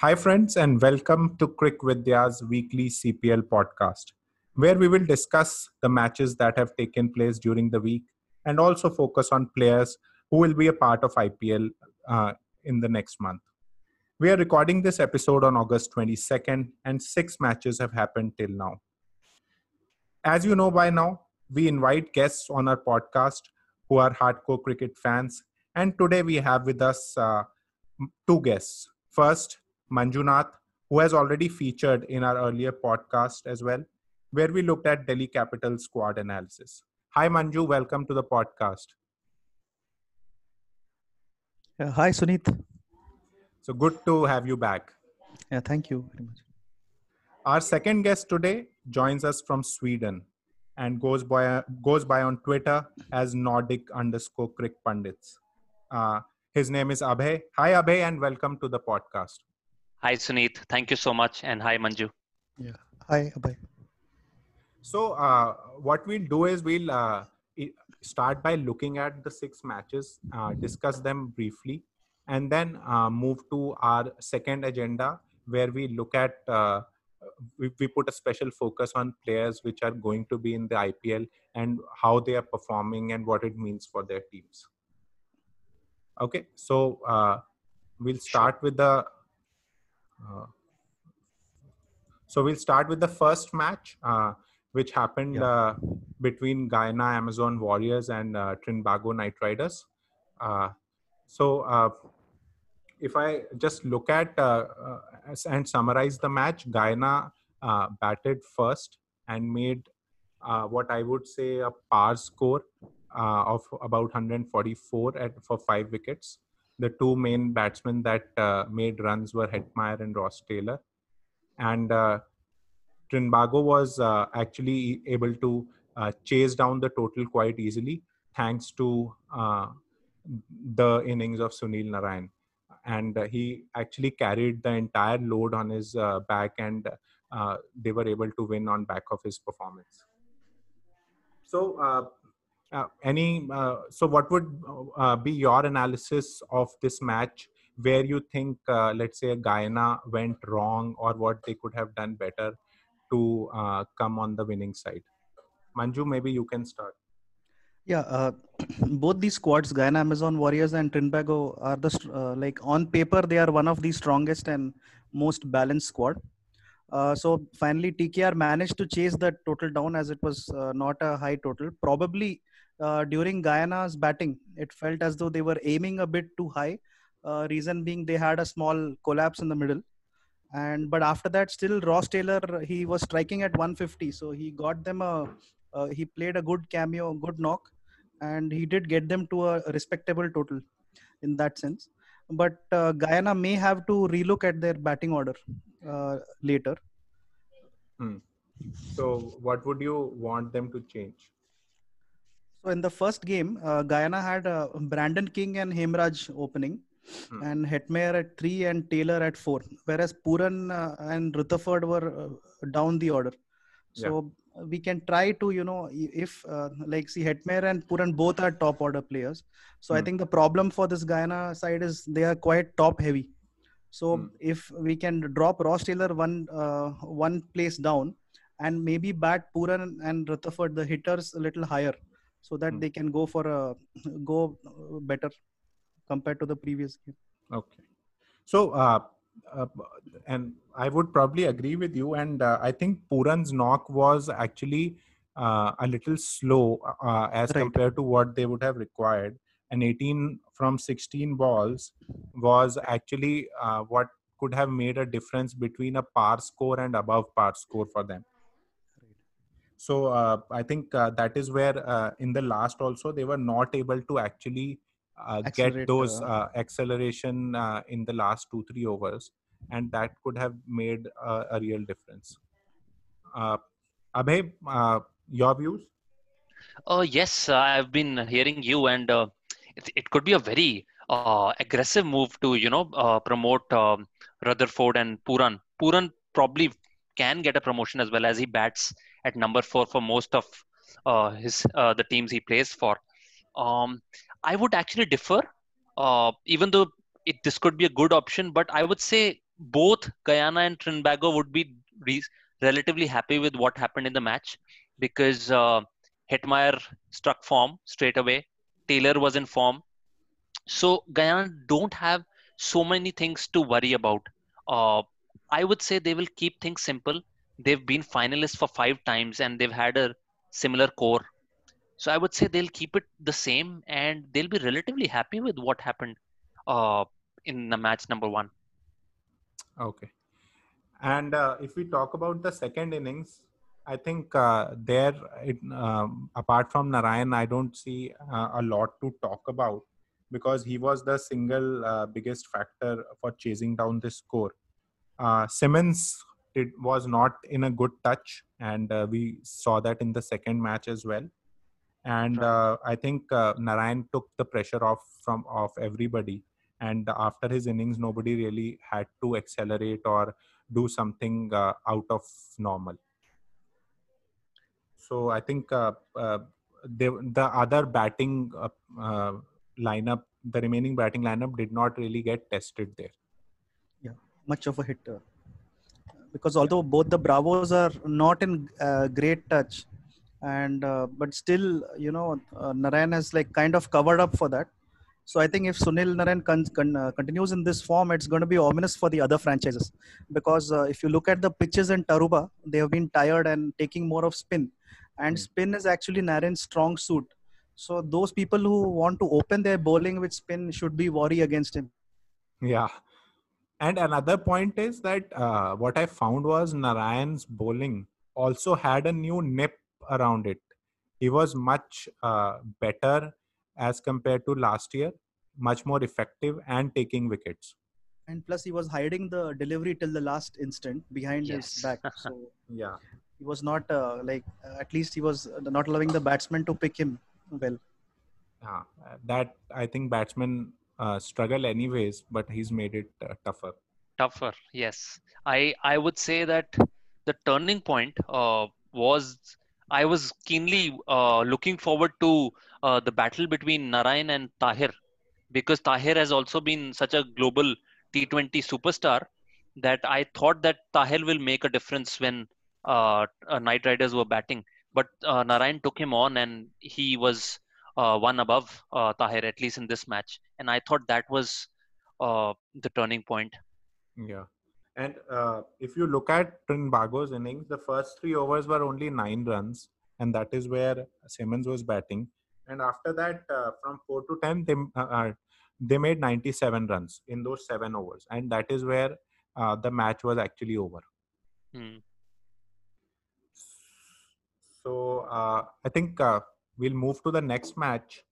Hi, friends, and welcome to Crick Vidya's weekly CPL podcast, where we will discuss the matches that have taken place during the week and also focus on players who will be a part of IPL uh, in the next month. We are recording this episode on August 22nd, and six matches have happened till now. As you know by now, we invite guests on our podcast who are hardcore cricket fans, and today we have with us uh, two guests. First, Manjunath, who has already featured in our earlier podcast as well, where we looked at Delhi Capital squad analysis. Hi, Manju. Welcome to the podcast. Uh, hi, Sunit. So good to have you back. Yeah, thank you very much. Our second guest today joins us from Sweden and goes by goes by on Twitter as Nordic underscore Crick Pundits. Uh, his name is Abhay. Hi, Abhay, and welcome to the podcast. Hi, Sunit. Thank you so much. And hi, Manju. Yeah. Hi, Abhay. So, uh, what we'll do is we'll uh, start by looking at the six matches, uh, discuss them briefly, and then uh, move to our second agenda where we look at uh, we, we put a special focus on players which are going to be in the IPL and how they are performing and what it means for their teams. Okay, so uh, we'll start with the so we'll start with the first match, uh, which happened Yeah. uh, between Guyana Amazon Warriors and uh, Trinbago Knight Riders. Uh, so uh, if I just look at uh, uh, and summarize the match, Guyana uh, batted first and made uh, what I would say a par score uh, of about 144 at, for five wickets the two main batsmen that uh, made runs were Hetmyer and Ross Taylor. And uh, Trinbago was uh, actually able to uh, chase down the total quite easily thanks to uh, the innings of Sunil Narayan. And uh, he actually carried the entire load on his back, and they were able to win on back of his performance. So, uh, uh, any uh, so what would uh, be your analysis of this match where you think uh, let's say guyana went wrong or what they could have done better to uh, come on the winning side manju maybe you can start Yeah, uh, both these squads, Guyana Amazon Warriors and Trinbago, are the uh, like on paper they are one of the strongest and most balanced squad. Uh, so finally, TKR managed to chase the total down as it was uh, not a high total. Probably uh, during Guyana's batting, it felt as though they were aiming a bit too high. Uh, reason being they had a small collapse in the middle. And but after that, still Ross Taylor he was striking at 150, so he got them a uh, he played a good cameo, good knock, and he did get them to a respectable total in that sense. But uh, Guyana may have to relook at their batting order uh, later. so what would you want them to change So in the first game, uh, Guyana had uh, Brandon King and Hemraj opening, Hmm. and Hetmyer at three and Taylor at four, whereas Pooran uh, and Rutherford were uh, down the order. So uh, we can try to, you know, if uh, like see Hetmyer and Pooran both are top order players. So I Hmm. think the problem for this Guyana side is they are quite top heavy. So Hmm. if we can drop Ross Taylor one uh, one place down, and maybe bat Pooran and Rutherford the hitters a little higher, so that Hmm. they can go for a go uh, better compared to the previous game. okay so uh, uh, and i would probably agree with you and uh, i think pooran's knock was actually uh, a little slow uh, as Right. compared to what they would have required and 18 from 16 balls was actually uh, what could have made a difference between a par score and above par score for them so uh, i think uh, that is where uh, in the last also they were not able to actually uh, get those uh, uh, acceleration uh, in the last two three overs. And that could have made uh, a real difference. Uh, abhay uh, your views? Oh, yes, uh, I've been hearing you, and uh, it, it could be a very uh, aggressive move to, you know, uh, promote um, Rutherford and Pooran. Pooran probably can get a promotion as well as he bats at number four for most of uh, his uh, the teams he plays for. Um, I would actually differ, uh, even though it, this could be a good option, but I would say both Guyana and Trinbago would be re- relatively happy with what happened in the match because uh, Hetmyer struck form straight away. Taylor was in form. So Guyana don't have so many things to worry about. Uh, I would say they will keep things simple. They've been finalists for five times and they've had a similar core. So I would say they'll keep it the same and they'll be relatively happy with what happened uh, in the match number one. Okay. And uh, if we talk about the second innings, I think uh, there, it, um, apart from Narayan, I don't see uh, a lot to talk about because he was the single uh, biggest factor for chasing down this score. Uh, Simmons it was not in a good touch, and uh, we saw that in the second match as well. And uh, I think uh, Narayan took the pressure off from off everybody. And after his innings, nobody really had to accelerate or do something uh, out of normal. So I think uh, uh, they, the other batting uh, uh, lineup, the remaining batting lineup, did not really get tested there. Yeah, much of a hitter. Because although both the Bravos are not in uh, great touch, and uh, but still, you know, uh, Narayan has like kind of covered up for that. So I think if Sunil Narayan con- con- uh, continues in this form, it's going to be ominous for the other franchises. Because uh, if you look at the pitches in Tarouba, they have been tired and taking more of spin, and Mm. spin is actually Narayan's strong suit. So those people who want to open their bowling with spin should be worry against him. Yeah. And another point is that uh, what I found was Narayan's bowling also had a new nip around it. He was much uh, better as compared to last year, much more effective and taking wickets. and plus he was hiding the delivery till the last instant behind Yes. his back so Yeah. he was not uh, like uh, at least he was uh, not allowing the batsman to pick him well Yeah. Uh, that I think batsmen uh, struggle anyways, but he's made it uh, tougher. tougher yes i i would say that the turning point uh, was i was keenly uh, looking forward to uh, the battle between narayan and tahir because tahir has also been such a global t20 superstar that i thought that tahir will make a difference when uh, uh, knight riders were batting but narayan took him on and he was uh, one above uh, tahir at least in this match and i thought that was uh, the turning point Yeah. And uh, if you look at Trinbago's innings, the first three overs were only nine runs, and that is where Simmons was batting. And after that, uh, from four to ten, they uh, uh, they made 97 runs in those seven overs, and that is where uh, the match was actually over. Hmm. So uh, I think uh, we'll move to the next match,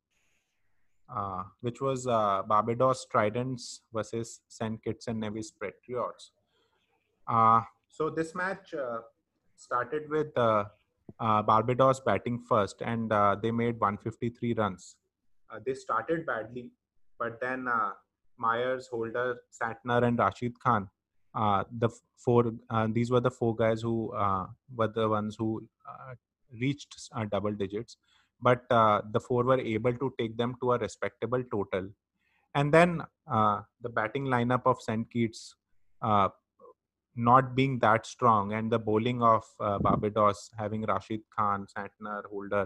uh, which was uh, Barbados Tridents versus St. Kitts and Nevis Patriots. Uh, so this match uh, started with uh, uh, Barbados batting first, and they made 153 runs. They started badly, but then Mayers, Holder, Santner, and Rashid Khan. The four these were the four guys who were the ones who reached double digits but uh, the four were able to take them to a respectable total. And then uh, the batting lineup of st kitts uh, not being that strong and the bowling of uh, barbados having rashid khan santner holder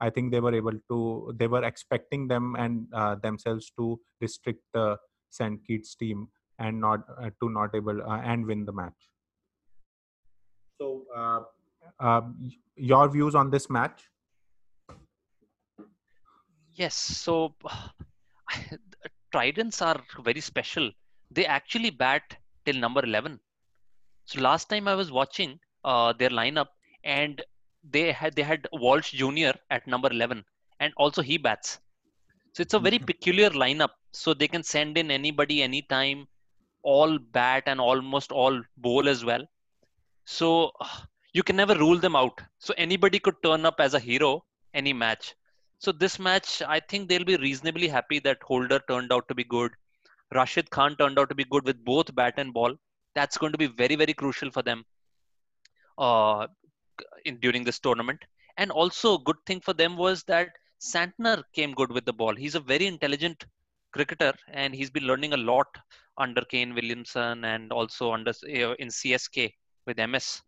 i think they were able to they were expecting them and uh, themselves to restrict the st kitts team and not uh, to not able uh, and win the match. So uh, uh, your views on this match Yes, so Tridents are very special. They actually bat till number 11. So last time I was watching uh, their lineup and they had they had Walsh Jr. at number 11 and also he bats. So it's a very Mhm. peculiar lineup. So they can send in anybody anytime, all bat and almost all bowl as well. So you can never rule them out. So anybody could turn up as a hero any match. So this match, I think they'll be reasonably happy that Holder turned out to be good. Rashid Khan turned out to be good with both bat and ball. That's going to be very, very crucial for them uh, in during this tournament. And also, good thing for them was that Santner came good with the ball. He's a very intelligent cricketer, and he's been learning a lot under Kane Williamson and also under uh, in CSK with MS.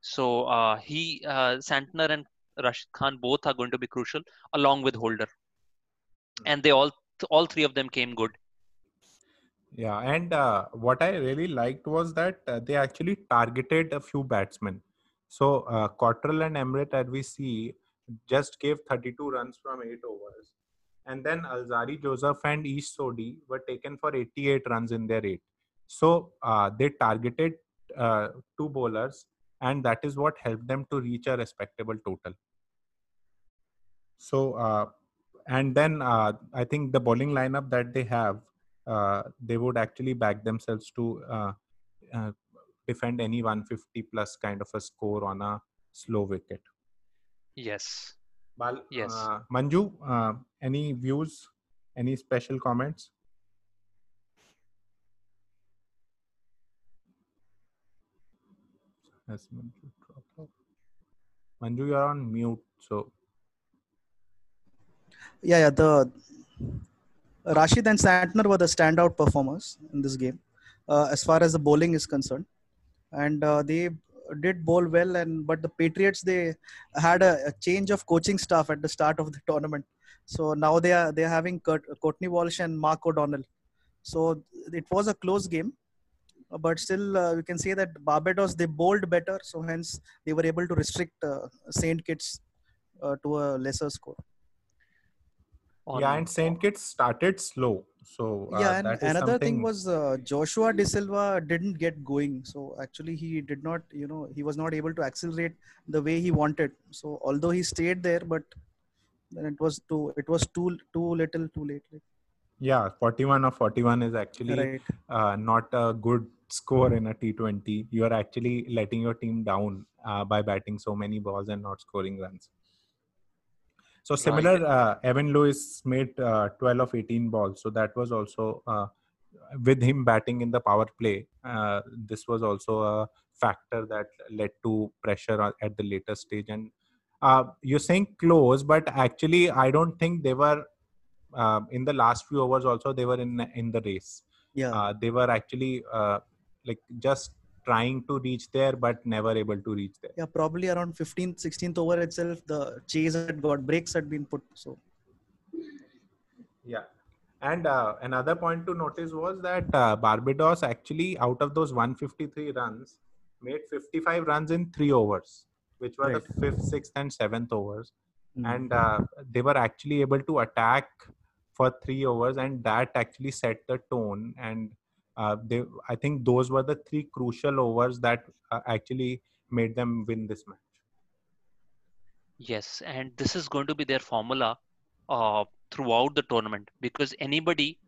So uh, he, uh, Santner and Rashid Khan both are going to be crucial along with Holder, and they all all three of them came good. Yeah, and uh, what I really liked was that uh, they actually targeted a few batsmen. So uh, Cottrell and Emrit, as we see, just gave 32 runs from eight overs, and then Alzarri Joseph and Ish Sodhi were taken for 88 runs in their eight. So uh, they targeted uh, two bowlers, and that is what helped them to reach a respectable total. So, uh, and then uh, I think the bowling lineup that they have, uh, they would actually back themselves to uh, uh, defend any 150 plus kind of a score on a slow wicket. Yes. Bal, Yes. Uh, Manju, uh, any views, any special comments? Has Manju dropped off? Manju, you're on mute. So, Yeah, yeah. The Rashid and Santner were the standout performers in this game, uh, as far as the bowling is concerned, and uh, they did bowl well. And but the Patriots they had a, a change of coaching staff at the start of the tournament, so now they are they are having Kurt, Courtney Walsh and Mark O'Donnell. So it was a close game, but still uh, we can say that Barbados they bowled better, so hence they were able to restrict uh, Saint Kitts uh, to a lesser score. Yeah, and Saint Kitts started slow. So, uh, yeah and that is another thing was uh, joshua da silva didn't get going so actually he did not you know he was not able to accelerate the way he wanted so although he stayed there but then it was too it was too too little too late yeah, 41 or 41 is actually right uh, not a good score in a T20. You are actually letting your team down uh, by batting so many balls and not scoring runs. So similar, uh, Evan Lewis made uh, 12 of 18 balls. So that was also uh, with him batting in the power play. Uh, this was also a factor that led to pressure at the later stage. And uh, you're saying close, but actually, I don't think they were uh, in the last few overs. Also, they were in in the race yeah uh, they were actually uh, like just trying to reach there but never able to reach there. Yeah probably around 15th 16th over itself the chase had got breaks had been put so. Yeah. And uh, another point to notice was that uh, barbados actually out of those 153 runs made 55 runs in three overs which were Right. the fifth sixth and seventh overs. Mm, and uh, they were actually able to attack for three overs and that actually set the tone. And uh, they i think those were the three crucial overs that uh, actually made them win this match Yes, and this is going to be their formula uh, throughout the tournament because anybody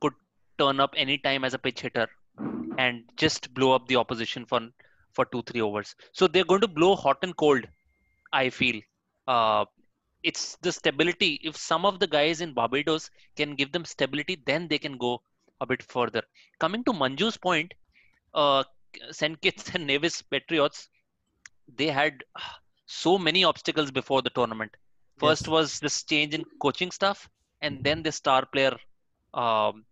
could turn up anytime as a pitch hitter and just blow up the opposition for for two three overs. So they're going to blow hot and cold. I feel uh, it's the stability. If some of the guys in Barbados can give them stability, then they can go a bit further. Coming to Manju's point, uh, and Nevis Patriots, they had so many obstacles before the tournament. First Yes. was this change in coaching staff, and then the star player um,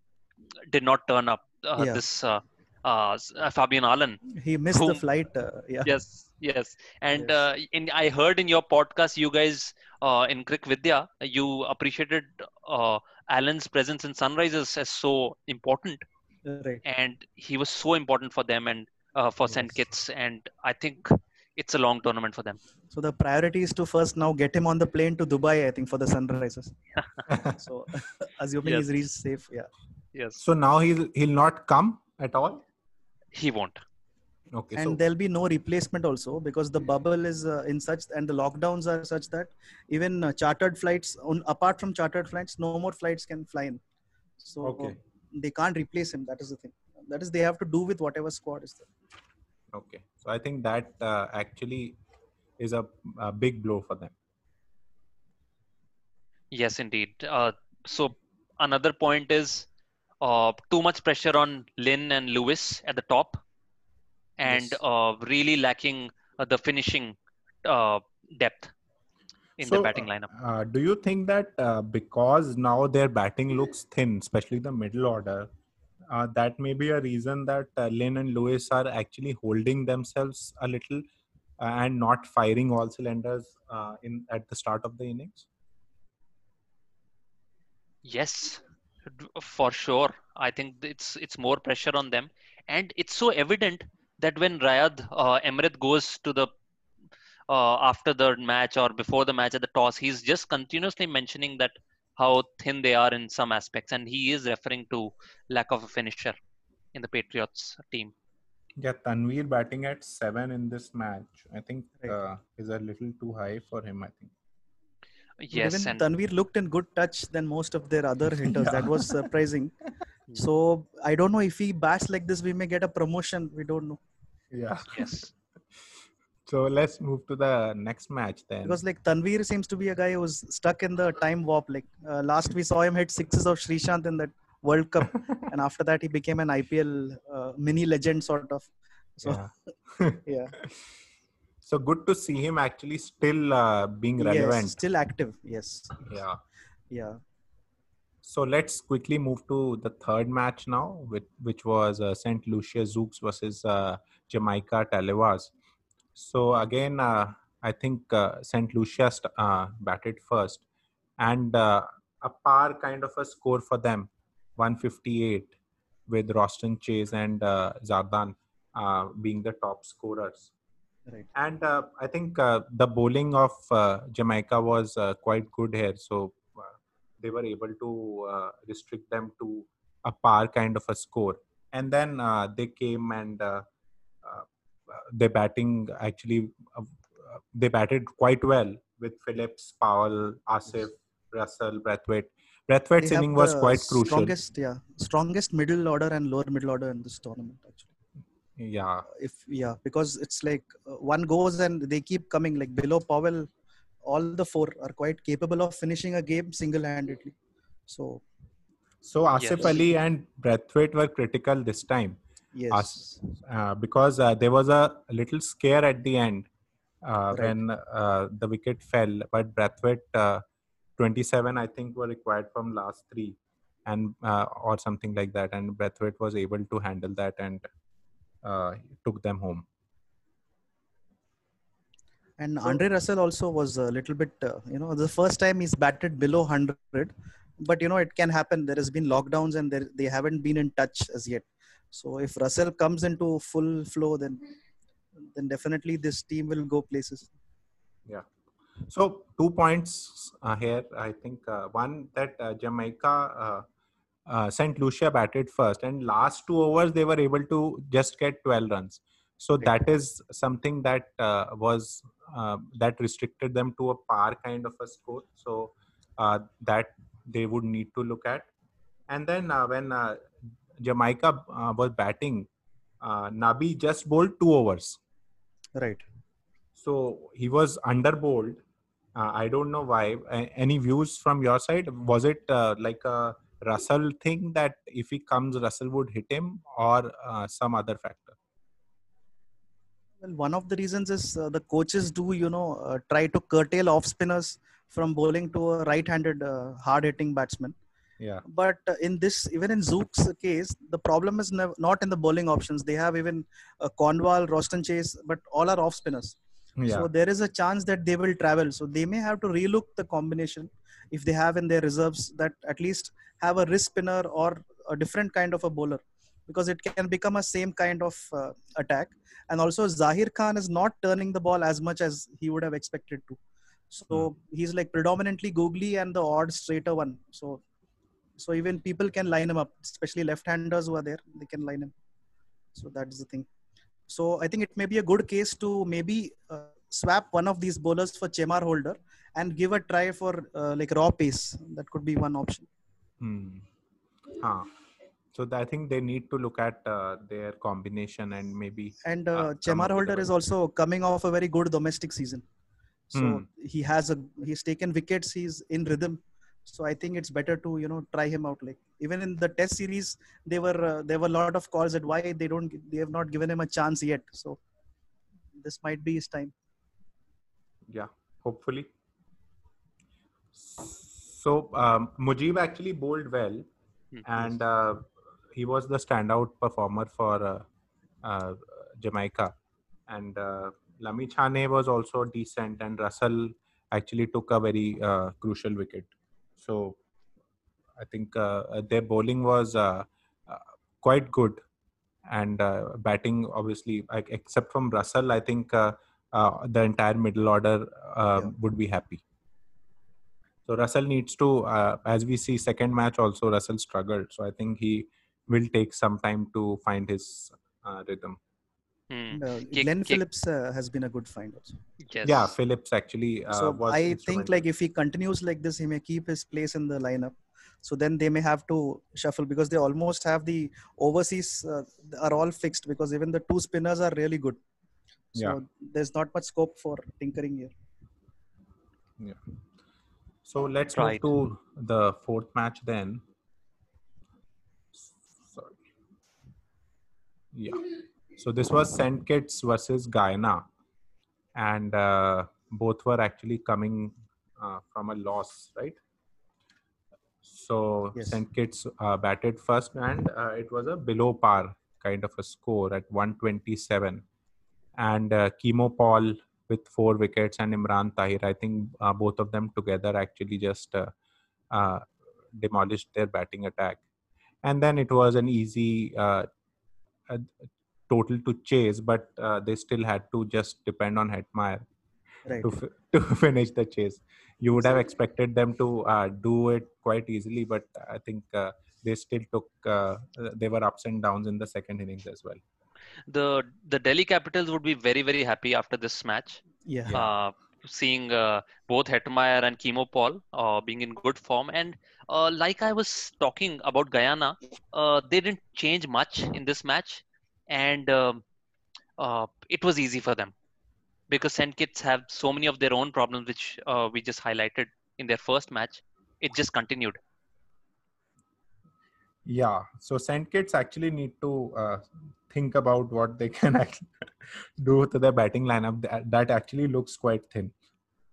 did not turn up. Uh, Yeah. This uh, uh, uh, Fabian Allen. he missed the flight uh, yeah Yes, yes. And Yes. uh, in I heard in your podcast, you guys uh, in Crick Vidya, you appreciated Allen's presence in Sunrisers is so important, right and he was so important for them and uh, for St. Kitts. And I think it's a long tournament for them. so the priority is to first now get him on the plane to dubai i think for the sunrisers so assuming Yes. he's reached safe yeah Yes, so now he'll he'll not come at all he won't. Okay and so there'll be no replacement also because the bubble is uh, in such and the lockdowns are such that even uh, chartered flights on, apart from chartered flights no more flights can fly in. So Okay. they can't replace him. That is the thing. That is they have to do with whatever squad is there. Okay. So i think that uh, actually is a, a big blow for them. Yes, indeed. Uh, so another point is uh, too much pressure on Lynn and Lewis at the top, and Yes. uh, really lacking uh, the finishing uh, depth. in So, the batting lineup. Uh, do you think that uh, because now their batting looks thin, especially the middle order, uh, that may be a reason that uh, Lynn and Lewis are actually holding themselves a little uh, and not firing all cylinders uh, in at the start of the innings? Yes, for sure. I think it's it's more pressure on them, and it's so evident that when Rayad uh, Emrit goes to the uh, after the match or before the match at the toss, he's just continuously mentioning that how thin they are in some aspects, and he is referring to lack of a finisher in the Patriots team. Yeah, Tanvir batting at seven in this match, I think, uh, is a little too high for him. I think. Yes, Even and Tanvir looked in good touch than most of their other hitters. That was surprising. so I don't know if he bats like this, we may get a promotion. We don't know Yeah. yes, So let's move to the next match then. because like Tanvir seems to be a guy who's stuck in the time warp. Like uh, last we saw him hit sixes of Sreesanth in that World Cup, and after that he became an IPL uh, mini legend sort of. So yeah. yeah, so good to see him actually still uh, being relevant. yes, still active. Yes, Yeah. yeah. So let's quickly move to the third match now, which, which was uh, St. Lucia Zouks versus uh, Jamaica Tallawahs. So again, uh, I think uh, St. Lucia st- uh, batted first, and uh, a par kind of a score for them, 158, with Roston Chase and uh, Zadran uh, being the top scorers. Right. And uh, I think uh, the bowling of uh, Jamaica was uh, quite good here. So they were able to uh, restrict them to a par kind of a score. And then uh, they came and uh, uh, they batting actually, uh, they batted quite well with Phillips, Powell, Asif, Russell, Brathwaite. Brathwaite's inning was quite crucial. Strongest, yeah, strongest middle order and lower middle order in this tournament actually. Yeah. if yeah because it's like uh, one goes and they keep coming like below powell all the four are quite capable of finishing a game single-handedly so So Asif Yes. Ali and Brathwaite were critical this time. yes uh, because uh, there was a little scare at the end uh, Right. when uh, the wicket fell. But Brathwaite, uh, 27, I think, were required from last three, and uh, or something like that. And Brathwaite was able to handle that and uh, took them home. And andre russell also was a little bit uh, you know the first time he's batted below 100 but you know it can happen there has been lockdowns and there, they haven't been in touch as yet so if russell comes into full flow then then definitely this team will go places Yeah. So two points uh, here. I think uh, one that uh, Jamaica, uh, uh, Saint Lucia batted first, and last two overs they were able to just get 12 runs. So that is something that uh, was uh, that restricted them to a par kind of a score. So uh, that they would need to look at. And then uh, when uh, Jamaica uh, was batting, uh, Nabi just bowled two overs. right So he was under bowled. Uh, I don't know why. A- any views from your side? Was it uh, like a Russell thing that if he comes, Russell would hit him, or uh, some other factor? Well, one of the reasons is uh, the coaches do, you know, uh, try to curtail off spinners from bowling to a right-handed, uh, hard-hitting batsman. Yeah. But uh, in this, even in Zouk's case, the problem is nev- not in the bowling options. They have even uh, Cornwall, Roston Chase, but all are off spinners. Yeah. So there is a chance that they will travel. So they may have to relook the combination if they have in their reserves that at least have a wrist spinner or a different kind of a bowler because it can become a same kind of uh, attack. And also Zahir Khan is not turning the ball as much as he would have expected to. So he's like predominantly googly and the odd straighter one. So so even people can line him up, especially left-handers who are there, they can line him. So that's the thing. So I think it may be a good case to maybe uh, swap one of these bowlers for Chemar holder and give a try for uh, like raw pace. That could be one option. Hmm. Huh. So I think they need to look at uh, their combination and maybe. And Uh, uh, Chemar holder is also coming off a very good domestic season. So Hmm. he has a he's taken wickets. He's in rhythm. So I think it's better to you know try him out. Like even in the Test series, they were uh, there were a lot of calls at why they don't they have not given him a chance yet. So this might be his time. Yeah. Hopefully. So um, Mujib actually bowled well, Hmm. and uh, he was the standout performer for uh, uh, Jamaica. And uh, Lamichhane was also decent, and Russell actually took a very uh, crucial wicket. So I think uh, their bowling was uh, uh, quite good, and uh, batting obviously, like, except from Russell, I think uh, uh, the entire middle order uh, Yeah. would be happy. So Russell needs to, uh, as we see, second match also Russell struggled. So I think he will take some time to find his uh, rhythm. Hmm. Uh, Glenn kick- Phillips uh, has been a good find also. Yes. Yeah, Phillips actually. Uh, so was I think like if he continues like this, he may keep his place in the lineup. So then they may have to shuffle because they almost have the overseas uh, are all fixed because even the two spinners are really good. So Yeah. there's not much scope for tinkering here. Yeah. So let's Right. move to the fourth match then. Yeah. So this was St. Kitts versus Guyana, and uh, both were actually coming uh, from a loss, right? So Yes. St. Kitts uh, batted first, and uh, it was a below par kind of a score at 127. And uh, Keemo Paul with four wickets and Imran Tahir. I think uh, both of them together actually just uh, uh, demolished their batting attack. And then it was an easy uh, total to chase, but uh, they still had to just depend on Hetmyer Right. to, fi- to finish the chase. You would have expected them to uh, do it quite easily, but I think uh, they still took, uh, they were ups and downs in the second innings as well. The the Delhi Capitals would be very very happy after this match. Yeah. uh, seeing uh, both Hetmyer and Keemo Paul uh, being in good form. And uh, like I was talking about Guyana, uh, they didn't change much in this match, and um, uh, it was easy for them because St. Kitts have so many of their own problems, which uh, we just highlighted in their first match. It just continued. Yeah, so St. Kitts actually need to uh, think about what they can do to their batting lineup. That, that actually looks quite thin.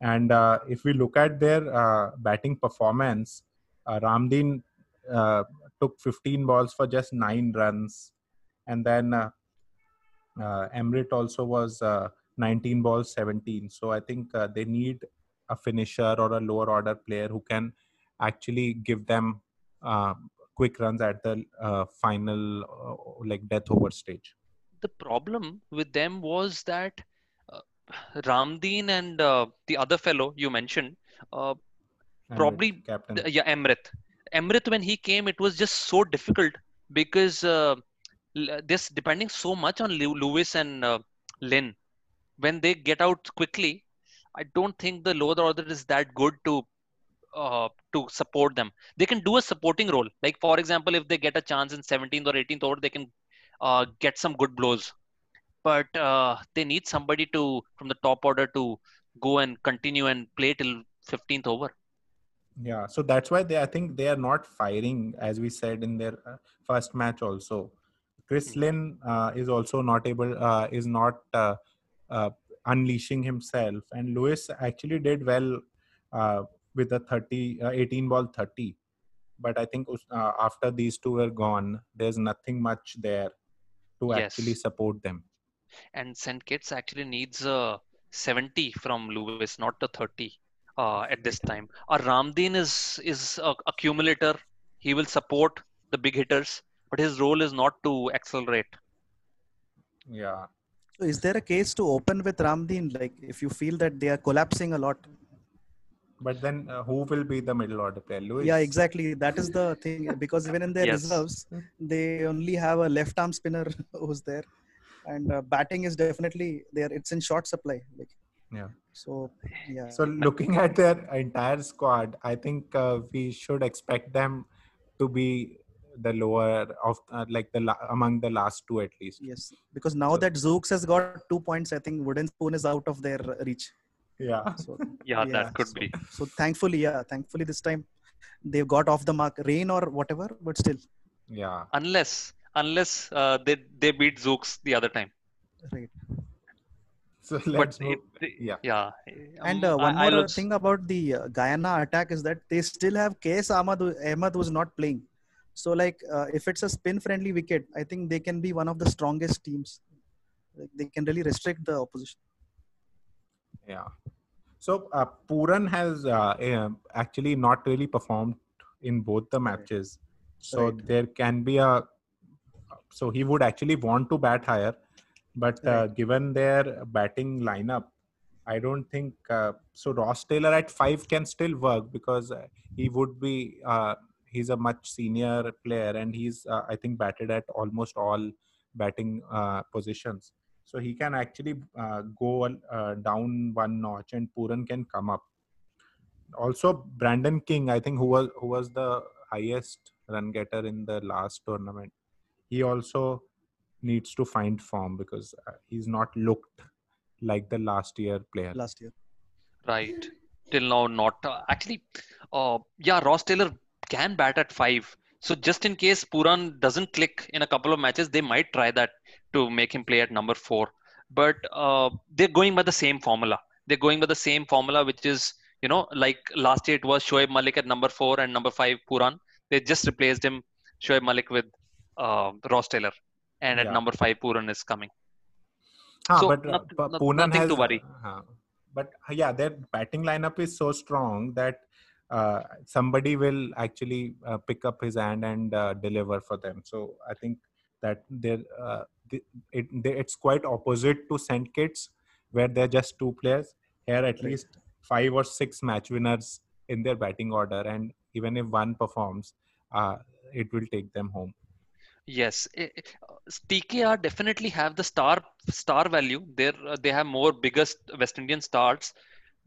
And if we look at their batting performance, uh, Ramdin uh, took 15 balls for just nine runs, and then uh, uh, Emrit also was uh, 19 balls, 17. So I think uh, they need a finisher or a lower order player who can actually give them quick runs at the final like death over stage The problem with them was that Ramdin and the other fellow you mentioned, Probably captain yeah, Emrit. Emrit, when he came, it was just so difficult because uh, this depending so much on Lewis and uh, Lynn. When they get out quickly, I don't think the lower order is that good to uh, to support them. They can do a supporting role. Like for example, if they get a chance in 17th or 18th over, they can uh, get some good blows. But uh, they need somebody to from the top order to go and continue and play till 15th over. Yeah so that's why they i think they are not firing as we said in their uh, first match also chris Mhm. lynn uh, is also not able uh, is not uh, uh, unleashing himself and lewis actually did well uh, with a 30 uh, 18 ball 30 but i think after these two are gone there's nothing much there to Yes. actually support them and St. Kitts actually needs a 70 from Lewis, not the 30 uh, at this time. Or Ramdin is is a accumulator. He will support the big hitters, but his role is not to accelerate. yeah So is there a case to open with Ramdin? Like if you feel that they are collapsing a lot. but then uh, who will be the middle order player Lewis? Yeah, exactly. That is the thing because even in their Yes. reserves, they only have a left arm spinner who's there, and uh, batting is definitely there. It's in short supply. Like Yeah. so, yeah. So looking at their entire squad, I think uh, we should expect them to be the lower of uh, like the la- among the last two at least. yes, because now So- that Zouks has got two points, I think Wooden Spoon is out of their reach. Yeah. So Yeah, that could so, be. So thankfully, yeah, thankfully this time they've got off the mark, rain or whatever, but still, Yeah. Unless unless uh, they they beat Zouks the other time. right. So let's move. it, yeah. yeah. And um, uh, one I- I'll more also- thing about the uh, Guyana attack is that they still have KS Ahmad, who- Ahmad who's not playing. So like uh, if it's a spin friendly wicket, I think they can be one of the strongest teams. Like, they can really restrict the opposition. Yeah. So uh, Pooran has uh, actually not really performed in both the Right. matches. So Right. there can be a. So he would actually want to bat higher, but uh, given their batting lineup, I don't think uh, so. Ross Taylor at five can still work because uh, he would be. Uh, he's a much senior player and he's uh, I think batted at almost all batting uh, positions. So he can actually uh, go uh, down one notch, and Pooran can come up. Also, Brandon King, I think, who was who was the highest run getter in the last tournament, he also needs to find form because uh, he's not looked like the last year player. Last year, Right. Till now, not uh, actually. Uh, yeah, Ross Taylor can bat at five. So just in case Pooran doesn't click in a couple of matches, they might try that to make him play at number four. But uh, they're going by the same formula. They're going by the same formula, which is you know like last year it was Shoaib Malik at number four and number five Pooran. They just replaced him Shoaib Malik with uh, Ross Taylor, and at Yeah. number five Pooran is coming. Huh, So, but uh, noth- Pooran nothing has, to worry. uh, but uh, yeah, their batting lineup is so strong that uh, somebody will actually uh, pick up his hand and uh, deliver for them. So I think that they're, uh, th- it, they, it's quite opposite to St. Kitts, where they're just two players. Here, at Right. least five or six match winners in their batting order, and even if one performs, uh, it will take them home. Yes, TKR definitely have the star star value. They're uh, they have more biggest West Indian stars,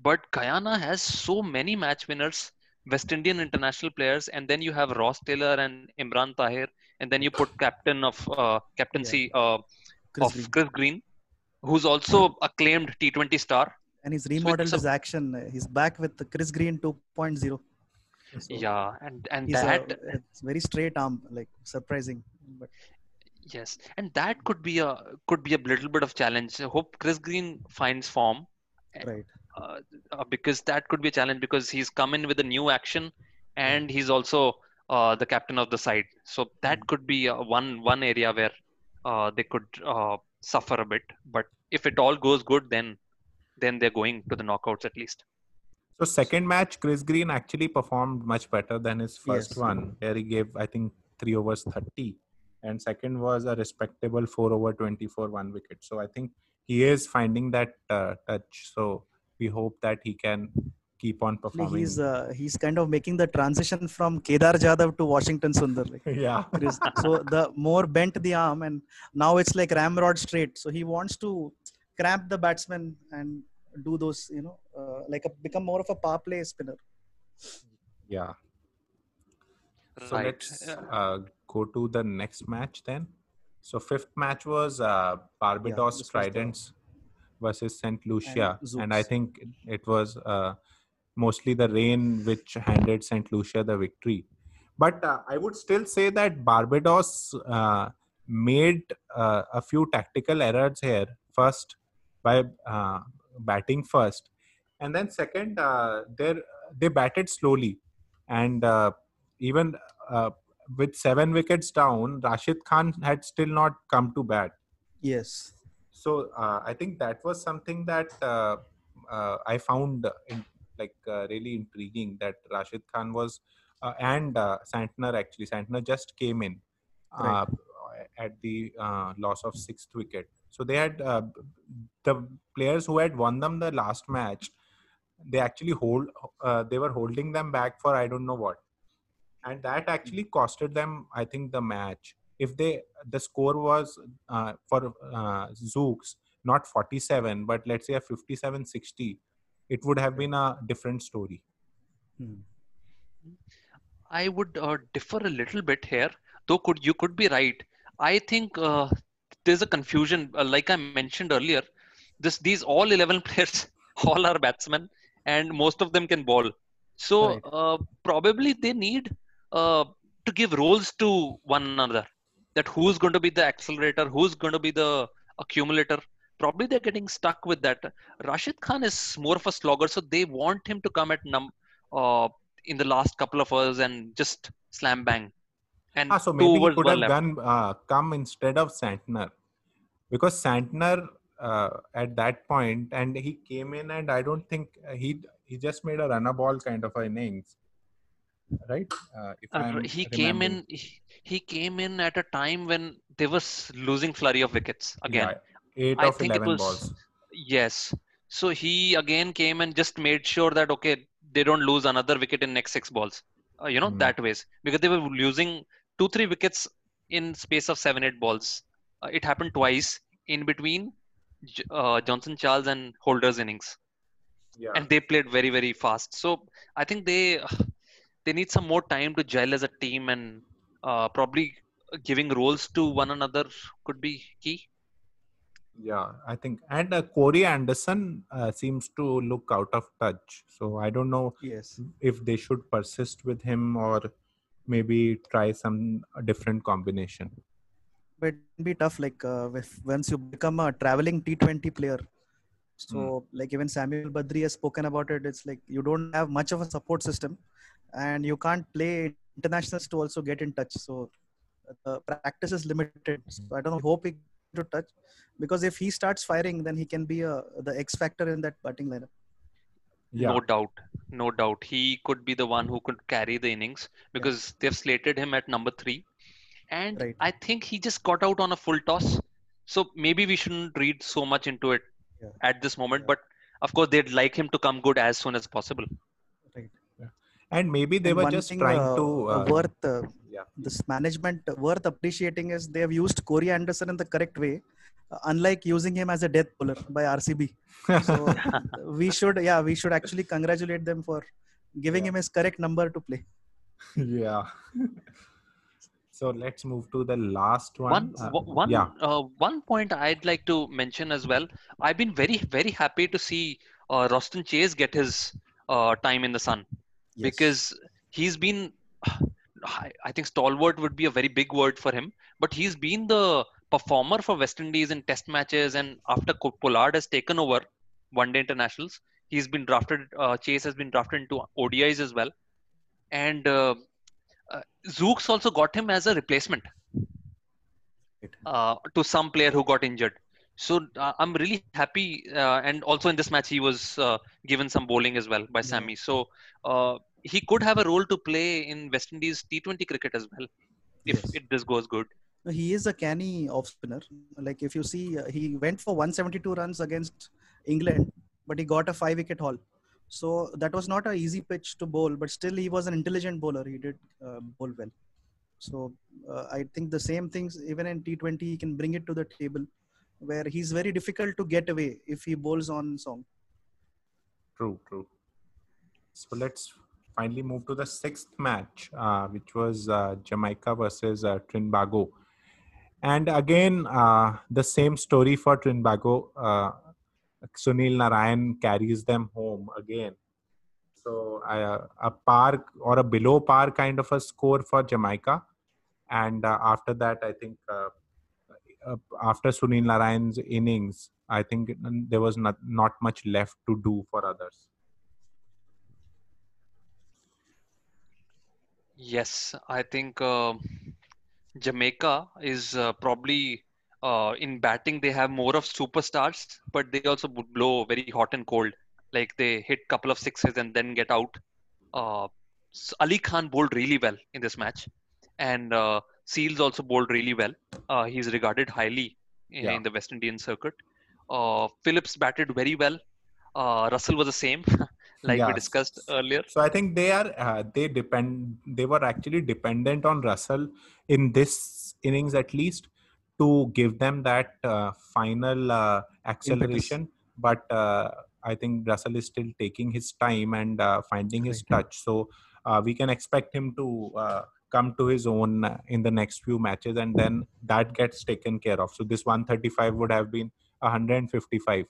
but Guyana has so many match winners, West Indian international players, and then you have Ross Taylor and Imran Tahir, and then you put captain of uh, captaincy uh, Chris of Green. Chris Green, who's also acclaimed T20 star. and he's remodeled some- his action. He's back with the Chris Green 2.0. So Yeah, and and he's a- that it's very straight arm, like surprising. But Yes, and that could be a could be a little bit of challenge. I hope Chris Green finds form right, uh, uh, because that could be a challenge because he's come in with a new action and he's also uh, the captain of the side. So that could be uh, one one area where uh, they could uh, suffer a bit. But if it all goes good, then then they're going to the knockouts at least. So second match, Chris Green actually performed much better than his first Yes. one, where he gave I think three overs thirty, and second was a respectable four over twenty for one wicket. So I think he is finding that uh, touch. So we hope that he can keep on performing. he's uh, he's kind of making the transition from Kedar Jadhav to Washington Sundar. Like, yeah, Chris- so the more bent the arm, and now it's like ramrod straight. So he wants to cramp the batsman and do those, you know, uh, like a, become more of a power play spinner. yeah. So right. let's Uh, go to the next match then. So fifth match was uh, Barbados this was Tridents versus Saint Lucia, and, I think it was uh, mostly the rain which handed Saint Lucia the victory. But uh, I would still say that Barbados uh, made uh, a few tactical errors here. First, by uh, batting first, and then second, uh, they they batted slowly, and uh, even uh, with seven wickets down, Rashid Khan had still not come to bat. Yes. So uh, I think that was something that uh, uh, I found in, like uh, really intriguing. That Rashid Khan was uh, and uh, Santner actually Santner just came in uh, at the uh, loss of sixth wicket. So they had uh, the players who had won them the last match. They actually hold. Uh, they were holding them back for I don't know what, and that actually costed them. I think the match. If they the score was uh, for uh, Zouks not 47, but let's say a 57-60, it would have been a different story. Hmm. I would uh, differ a little bit here, though. Could you could be right? I think uh, there's a confusion. Uh, like I mentioned earlier, this these all 11 players, all are batsmen, and most of them can bowl. So Right. uh, probably they need uh, to give roles to one another. That who's going to be the accelerator, who's going to be the accumulator. probably they're getting stuck with that. Rashid Khan is more of a slogger, so they want him to come at num uh, in the last couple of hours and just slam bang. And ah, so maybe he could have left. done uh, come instead of Santner because Santner uh, at that point and he came in and I don't think uh, he he just made a runner ball kind of innings, right? Uh, if Uh, he came in. He, he came in at a time when they were losing flurry of wickets again. Yeah, eight I of think it eleven was balls. yes. So he again came and just made sure that okay, they don't lose another wicket in next six balls. Uh, you know Hmm. that ways because they were losing two three wickets in space of seven eight balls. Uh, it happened twice in between uh, Johnson Charles and Holder's innings, Yeah. and they played very very fast. So I think they they need some more time to gel as a team and uh, probably giving roles to one another could be key. Yeah, I think, and uh, Corey Anderson uh, seems to look out of touch. So I don't know Yes. if they should persist with him or maybe try some uh, different combination. But it can be tough. Like uh, if, once you become a traveling T20 player, so like even Samuel Badree has spoken about it. It's like you don't have much of a support system, and you can't play internationals to also get in touch. So the practice is limited. So I don't know. Hope he to touch because if he starts firing, then he can be a the X factor in that batting lineup. Yeah, No doubt. No doubt. He could be the one who could carry the innings because they've slated him at number three. And Right. I think he just got out on a full toss. So maybe we shouldn't read so much into it Yeah. at this moment. Yeah. But of course, they'd like him to come good as soon as possible. Right. and maybe they And were just thing, trying uh, to. uh, Uh, worth uh, yeah, this management worth appreciating is they have used Corey Anderson in the correct way, uh, unlike using him as a death bowler by RCB. So we should, yeah, we should actually congratulate them for giving Yeah. him his correct number to play. yeah. so let's move to the last one. One, Uh, one, yeah, uh, one point I'd like to mention as well. I've been very, very happy to see uh, Roston Chase get his uh, time in the sun. because he's been I think stalwart would be a very big word for him, but he's been the performer for West Indies in test matches and after Pollard has taken over one day internationals, he's been drafted uh, Chase has been drafted into ODIs as well. And uh, uh, Zouks also got him as a replacement uh, to some player who got injured. So uh, I'm really happy, uh, and also in this match he was uh, given some bowling as well by Yeah. Sammy. So uh, he could have a role to play in West Indies T20 cricket as well if Yes. it this goes good. He is a canny off spinner. Like if you see, uh, he went for 172 runs against England, but he got a five wicket haul. So that was not an easy pitch to bowl, but still he was an intelligent bowler. He did uh, bowl well. So uh, I think the same things even in T20 he can bring it to the table, where he's very difficult to get away if he bowls on song. true, true. So let's finally move to the sixth match, uh, which was uh, Jamaica versus uh, Trinbago. And again, uh, the same story for Trinbago. Uh, Sunil Narayan carries them home again. So uh, a par or a below par kind of a score for Jamaica. And after that, I think after Sunil Narayan's innings, I think there was not, not much left to do for others. Yes, I think uh, Jamaica is uh, probably uh, in batting they have more of superstars, but they also would blow very hot and cold. Like they hit couple of sixes and then get out. Uh, Ali Khan bowled really well in this match, and uh, Seales also bowled really well. Uh, he's regarded highly in, Yeah. in the West Indian circuit. Uh, Phillips batted very well. Uh, Russell was the same, like we discussed earlier. So I think they are uh, they depend they were actually dependent on Russell in this innings at least to give them that uh, final uh, acceleration. But uh, I think Russell is still taking his time and uh, finding his touch. So uh, we can expect him to uh, come to his own in the next few matches, and then that gets taken care of. So this 135 would have been 155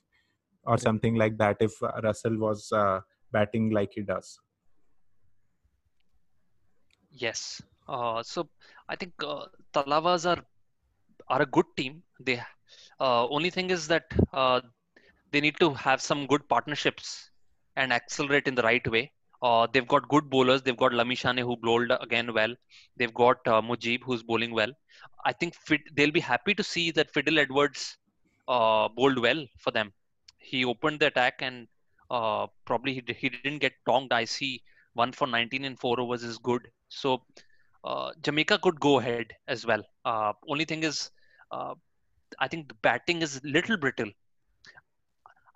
or something like that if Russell was uh, batting like he does. Yes. Uh, so I think uh, Tallawahs are are a good team. They Uh, only thing is that uh, they need to have some good partnerships and accelerate in the right way. Uh, they've got good bowlers. They've got Lamichhane who bowled again well. They've got uh, Mujib who's bowling well. I think they'll be happy to see that Fidel Edwards uh, bowled well for them. He opened the attack and uh, probably he, he didn't get tonged. I see one for 19 in four overs is good. So uh, Jamaica could go ahead as well. Uh, only thing is, uh, I think the batting is little brittle.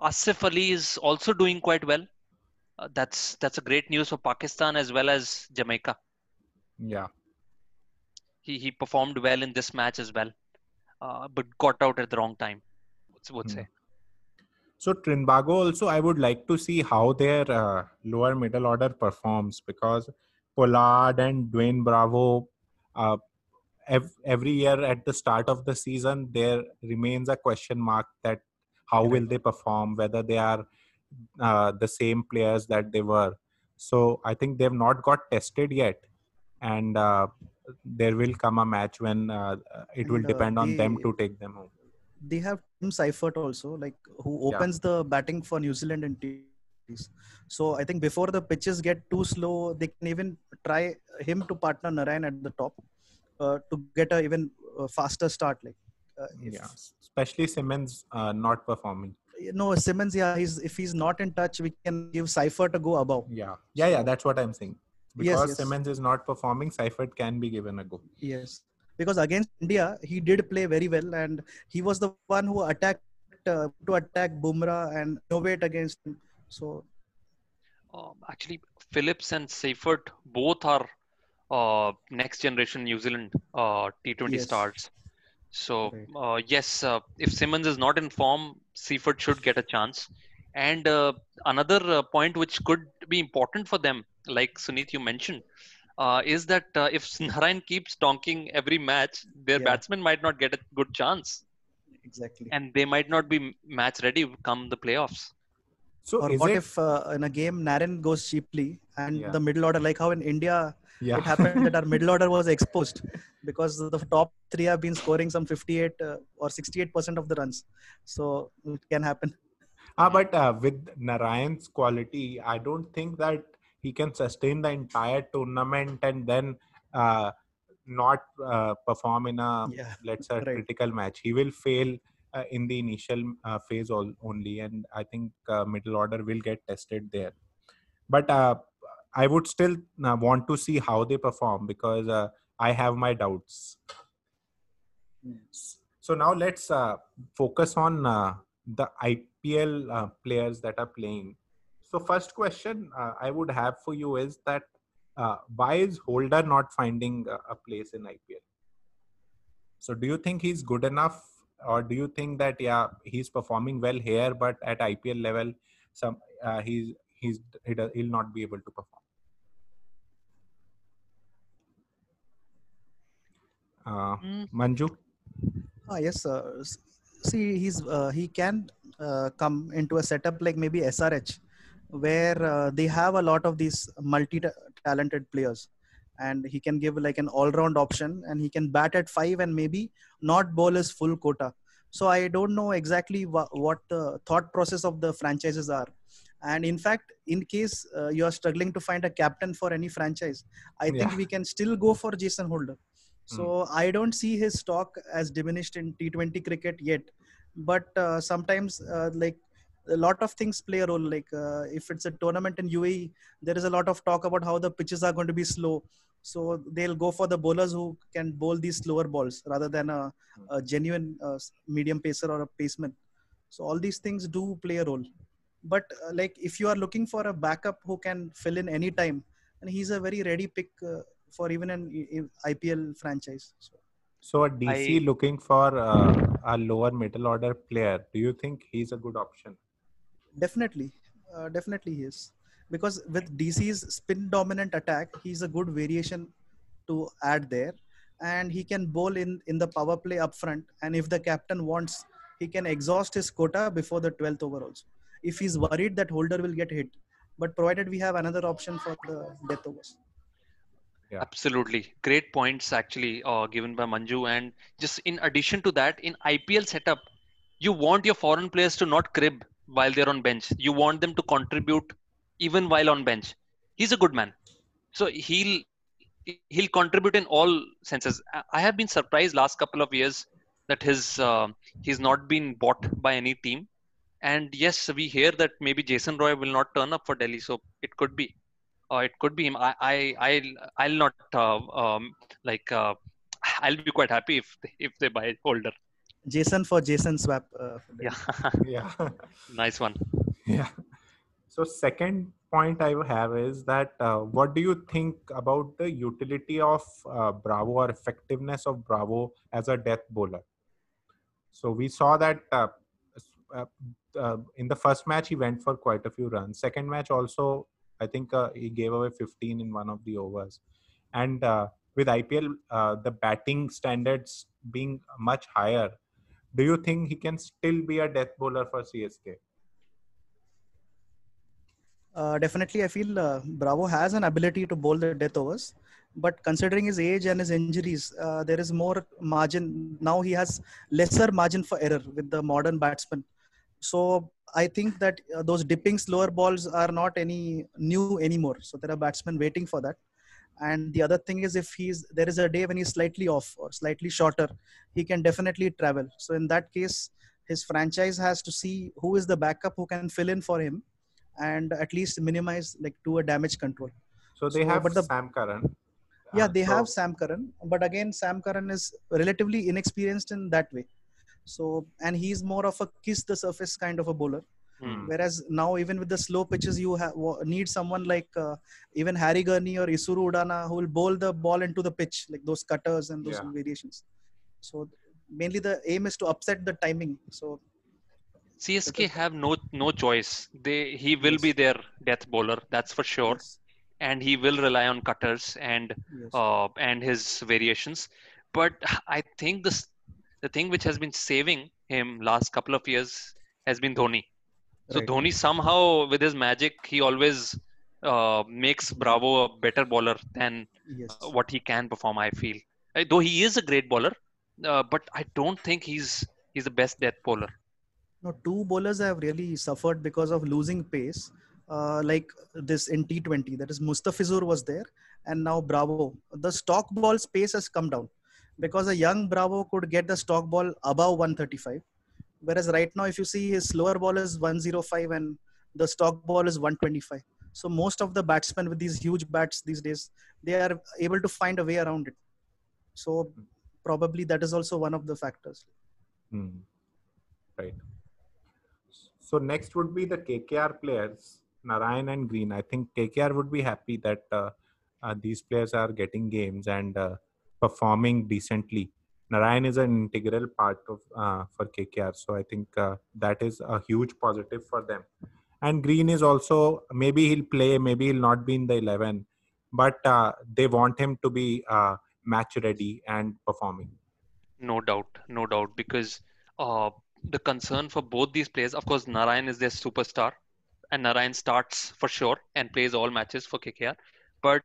Asif Ali is also doing quite well. Uh, that's that's a great news for Pakistan as well as Jamaica. Yeah. He he performed well in this match as well, uh, but got out at the wrong time. What's would Hmm. say? So Trinbago also, I would like to see how their uh, lower middle order performs because Pollard and Dwayne Bravo, uh, ev- every year at the start of the season, there remains a question mark that how will they perform, whether they are uh, the same players that they were. So I think they've not got tested yet, and uh, there will come a match when uh, it will And, uh, depend on them to take them home. They have Tim Seifert also, like who Yeah. opens the batting for New Zealand and T20s. So I think before the pitches get too slow, they can even try him to partner Narayan at the top uh, to get a even uh, faster start. Like, uh, Yeah, especially Simmons uh, not performing. no Simmons, yeah, he's if he's not in touch, we can give Seifert to go above. Yeah, yeah, yeah. That's what I'm saying. Yes, Because yes. Simmons is not performing, Seifert can be given a go. Yes, because against India, he did play very well, and he was the one who attacked uh, to attack Bumrah and innovate against him. So Um, actually, Phillips and Seifert both are uh, next generation New Zealand uh, T20 Yes. stars. So Right. uh, yes, uh, if Simmons is not in form, Seifert should get a chance. And uh, another uh, point which could be important for them, like Sunith you mentioned, uh, is that uh, if Narayan keeps donking every match, their Yeah. batsmen might not get a good chance, exactly. and they might not be match ready come the playoffs. So or what it? if uh, in a game Naren goes cheaply and Yeah. the middle order, like how in India yeah, it happened that our middle order was exposed because the top three have been scoring some 58 uh, or 68 percent of the runs. So it can happen. ah, but uh, with Narayan's quality, I don't think that he can sustain the entire tournament and then uh, not uh, perform in a Yeah, let's say right. critical match. He will fail uh, in the initial uh, phase all, only, and I think uh, middle order will get tested there. But uh, I would still uh, want to see how they perform because uh, I have my doubts. Hmm. So now let's uh, focus on uh, the IPL uh, players that are playing. So first question uh, I would have for you is that uh, why is Holder not finding a, a place in IPL? So do you think he's good enough, or do you think that yeah he's performing well here, but at IPL level, some uh, he's he's he does, he'll not be able to perform? Uh, Mm, Manju, Ah, yes. Uh, s- see, he's uh, he can uh, come into a setup like maybe SRH, where uh, they have a lot of these multi-talented players, and he can give like an all-round option, and he can bat at five and maybe not bowl his full quota. So I don't know exactly wha- what the thought process of the franchises are. And in fact, in case uh, you are struggling to find a captain for any franchise, I think we can still go for Jason Holder. So I don't see his stock as diminished in T20 cricket yet. But uh, sometimes, uh, like a lot of things play a role. Like uh, if it's a tournament in UAE, there is a lot of talk about how the pitches are going to be slow. So they'll go for the bowlers who can bowl these slower balls rather than a, a genuine uh, medium pacer or a paceman. So all these things do play a role. But uh, like if you are looking for a backup who can fill in any time, and he's a very ready pick uh, for even an I- I- IPL franchise. So, so a DC I- looking for uh, a lower middle order player. Do you think he's a good option? Definitely, uh, definitely he is because with DC's spin dominant attack, he's a good variation to add there, and he can bowl in in the power play up front. And if the captain wants, he can exhaust his quota before the 12th over also. If he's worried that holder will get hit, but provided we have another option for the death overs. Yeah. Absolutely. Great points actually uh, given by Manju. And just in addition to that, in IPL setup, you want your foreign players to not crib while they're on bench. You want them to contribute even while on bench. He's a good man. So he'll he'll contribute in all senses. I- have been surprised last couple of years that his uh, he's not been bought by any team. And yes, we hear that maybe Jason Roy will not turn up for Delhi, so it could be. Uh, it could be him. I, I, I'll, I'll not uh, um, like. Uh, I'll be quite happy if if they buy Holder. Jason for Jason swap. Uh. Yeah, Yeah. nice one. yeah. So second point I have is that uh, what do you think about the utility of uh, Bravo or effectiveness of Bravo as a death bowler? So we saw that uh, uh, uh, in the first match he went for quite a few runs. Second match also I think uh, he gave away 15 in one of the overs, and uh, with IPL uh, the batting standards being much higher, do you think he can still be a death bowler for CSK? Uh, definitely, I feel uh, Bravo has an ability to bowl the death overs, but considering his age and his injuries, uh, there is more margin. Now he has lesser margin for error with the modern batsman. So I think that uh, those dipping slower balls are not any new anymore. So there are batsmen waiting for that. And the other thing is, if he's there is a day when he's slightly off or slightly shorter, he can definitely travel. So in that case, his franchise has to see who is the backup who can fill in for him and at least minimize like do a damage control. So they So, have but the- Sam Curran. Yeah, Uh, they so- have Sam Curran, but again, Sam Curran is relatively inexperienced in that way. So, and he's more of a kiss the surface kind of a bowler. Hmm. Whereas now, even with the slow pitches, you have need someone like uh, even Harry Gurney or Isuru Udana who will bowl the ball into the pitch, like those cutters and those Yeah. variations. So, mainly the aim is to upset the timing. So, CSK have no no choice. They he will be their death bowler, that's for sure, yes, and he will rely on cutters and yes. uh, and his variations. But I think this the thing which has been saving him last couple of years has been Dhoni. So Right. Dhoni somehow with his magic he always uh, makes Bravo a better bowler than yes. what he can perform. I feel though he is a great bowler, uh, but I don't think he's he's the best death bowler. No, two bowlers have really suffered because of losing pace. Uh, like this in T20, that is Mustafizur was there, and now Bravo. The stock ball pace has come down because a young Bravo could get the stock ball above 135, whereas right now, if you see his slower ball is 105 and the stock ball is 125. So most of the batsmen with these huge bats these days, they are able to find a way around it. So probably that is also one of the factors. Hmm. Right. So next would be the KKR players, Narayan and Green. I think KKR would be happy that uh, uh, these players are getting games and uh, performing decently. Narayan is an integral part of uh, for KKR, so I think uh, that is a huge positive for them. And Green is also maybe he'll play, maybe he'll not be in the eleven, but uh, they want him to be uh, match ready and performing. No doubt, no doubt, because uh, the concern for both these players, of course, Narayan is their superstar, and Narayan starts for sure and plays all matches for KKR. But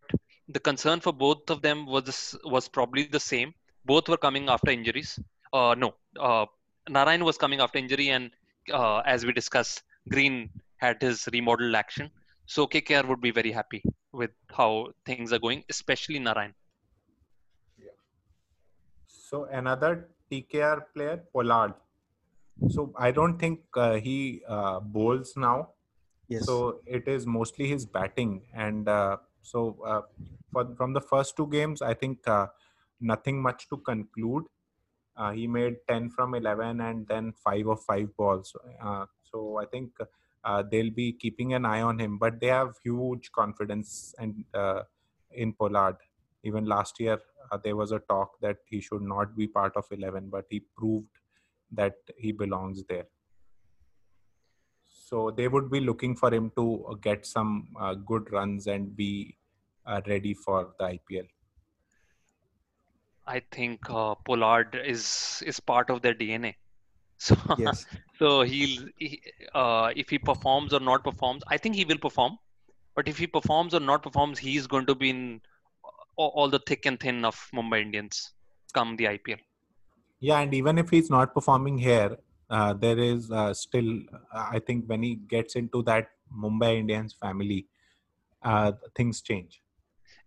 the concern for both of them was was probably the same. Both were coming after injuries. Uh, no, uh, Narayan was coming after injury, and uh, as we discussed, Green had his remodeled action. So KKR would be very happy with how things are going, especially Narayan. So another TKR player, Pollard. So I don't think uh, he uh, bowls now. Yes. So it is mostly his batting, and uh, so uh, for, from the first two games, I think uh, nothing much to conclude. Uh, he made ten from eleven, and then five of five balls. Uh, so I think uh, they'll be keeping an eye on him, but they have huge confidence and uh, in Pollard. Even last year, uh, there was a talk that he should not be part of 11 but he proved that he belongs there so they would be looking for him to get some uh, good runs and be ready for the ipl I think uh, Pollard is is part of their DNA. So yes. so he'll he, uh, if he performs or not performs, I think he will perform. But if he performs or not performs, he's going to be in all, all the thick and thin of Mumbai Indians come the IPL. Yeah, and even if he's not performing here, uh, there is uh, still, I think, when he gets into that Mumbai Indians family, uh, things change.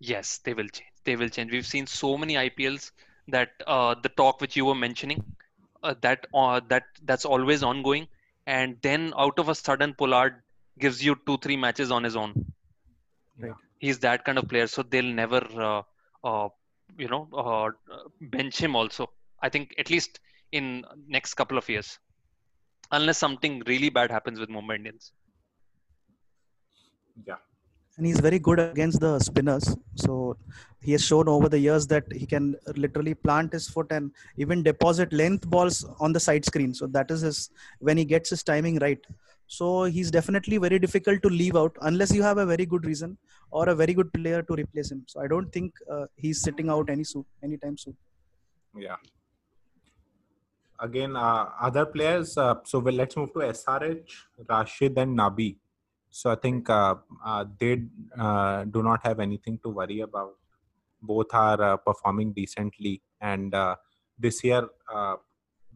Yes, they will change. They will change. We've seen so many IPLs that uh, the talk which you were mentioning, uh, that uh, that that's always ongoing, and then out of a sudden, Pollard gives you two three matches on his own. Right. He's that kind of player, so they'll never, uh, uh, you know, uh, bench him. Also, I think at least in next couple of years, unless something really bad happens with Mumbai Indians. Yeah. And he's very good against the spinners. So he has shown over the years that he can literally plant his foot and even deposit length balls on the side screen. So that is his when he gets his timing right. So he's definitely very difficult to leave out unless you have a very good reason or a very good player to replace him. So I don't think uh, he's sitting out any soon, anytime soon. Yeah. Again, uh, other players. Uh, so well, let's move to SRH, Rashid, and Nabi. So I think uh, uh, they uh, do not have anything to worry about. Both are uh, performing decently, and uh, this year uh,